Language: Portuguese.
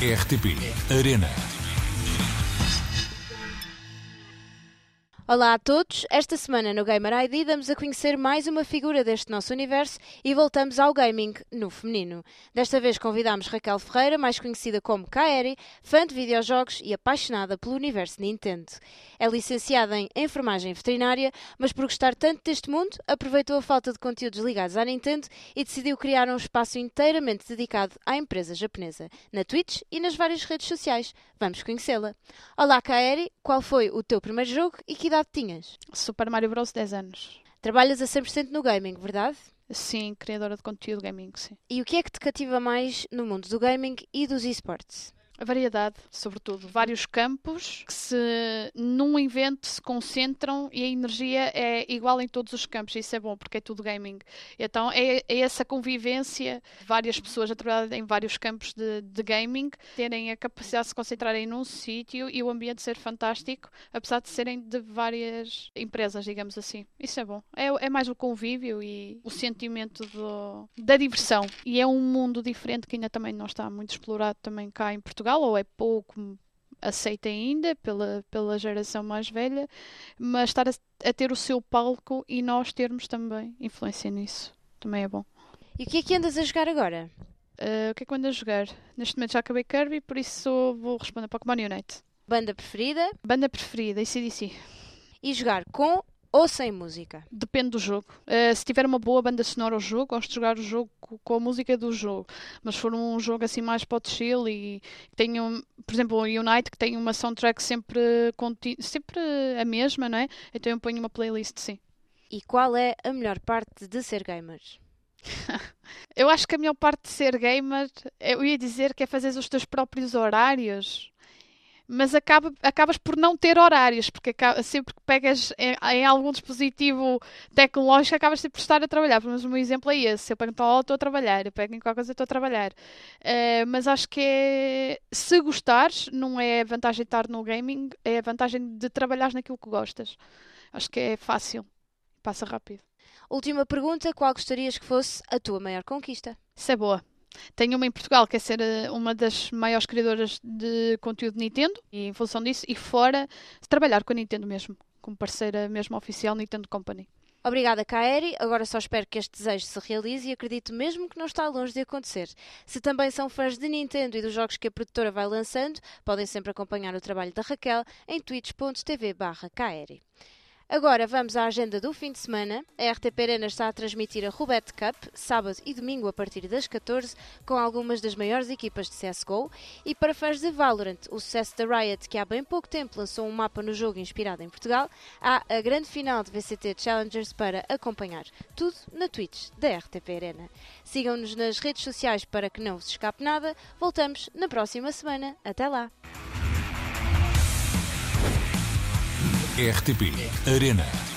RTP Arena. Olá a todos! Esta semana no Gamer ID damos a conhecer mais uma figura deste nosso universo e voltamos ao gaming no feminino. Desta vez convidamos Raquel Ferreira, mais conhecida como Kaeri, fã de videojogos e apaixonada pelo universo Nintendo. É licenciada em enfermagem veterinária, mas por gostar tanto deste mundo, aproveitou a falta de conteúdos ligados à Nintendo e decidiu criar um espaço inteiramente dedicado à empresa japonesa, na Twitch e nas várias redes sociais. Vamos conhecê-la. Olá Kaeri, qual foi o teu primeiro jogo e que idade idade tinhas? Super Mario Bros. 10 anos. Trabalhas a 100% no gaming, verdade? Sim, criadora de conteúdo gaming, sim. E o que é que te cativa mais no mundo do gaming e dos esportes? A variedade, sobretudo. Vários campos que se num evento se concentram e a energia é igual em todos os campos. Isso é bom porque é tudo gaming. Então é, é essa convivência, várias pessoas a trabalhar em vários campos de, de gaming, terem a capacidade de se concentrarem num sítio e o ambiente ser fantástico, apesar de serem de várias empresas, digamos assim. Isso é bom. É, é mais o convívio e o sentimento do, da diversão. E é um mundo diferente que ainda também não está muito explorado também cá em Portugal Portugal, ou é pouco aceita ainda pela, pela geração mais velha, mas estar a, a, ter o seu palco e nós termos também influência nisso também é bom. E o que é que andas a jogar agora? Uh, o que é que ando a jogar? Neste momento já acabei Kirby, por isso vou responder Pokémon Unite. Banda preferida? Banda preferida, ICDC. E jogar com ou sem música? Depende do jogo. Uh, se tiver uma boa banda sonora ao jogo, gosto de jogar o jogo com a música do jogo. Mas se for um jogo assim mais o chill e tenho, por exemplo, o Unite que tem uma soundtrack sempre, sempre a mesma, não é? Então eu ponho uma playlist, sim. E qual é a melhor parte de ser gamer? eu acho que a melhor parte de ser gamer, eu ia dizer que é fazer os teus próprios horários mas acaba, acabas por não ter horários, porque acaba, sempre que pegas em, em, algum dispositivo tecnológico, acabas sempre por estar a trabalhar. Pelo menos o meu exemplo é esse. Se eu pego no estou a trabalhar. Eu pego em qualquer coisa, estou a trabalhar. Uh, mas acho que é, se gostares, não é a vantagem de estar no gaming, é a vantagem de trabalhar naquilo que gostas. Acho que é fácil, passa rápido. Última pergunta: qual gostarias que fosse a tua maior conquista? Isso é boa. Tenho uma em Portugal, que é ser eh, uma das maiores criadoras de conteúdo Nintendo, e em função disso, e fora, trabalhar com a Nintendo mesmo, como parceira mesmo oficial Nintendo Company. Obrigada, Kaeri. Agora só espero que este desejo se realize e acredito mesmo que não está longe de acontecer. Se também são fãs de Nintendo e dos jogos que a produtora vai lançando, podem sempre acompanhar o trabalho da Raquel em twitch.tv/kaeri. Agora vamos à agenda do fim de semana. A RTP Arena está a transmitir a Rubet Cup, sábado e domingo a partir das 14, com algumas das maiores equipas de CSGO. E para fãs de Valorant, o sucesso da Riot, que há bem pouco tempo lançou um mapa no jogo inspirado em Portugal, há a grande final de VCT Challengers para acompanhar. Tudo na Twitch da RTP Arena. Sigam-nos nas redes sociais para que não vos escape nada. Voltamos na próxima semana. Até lá! RTP Arena.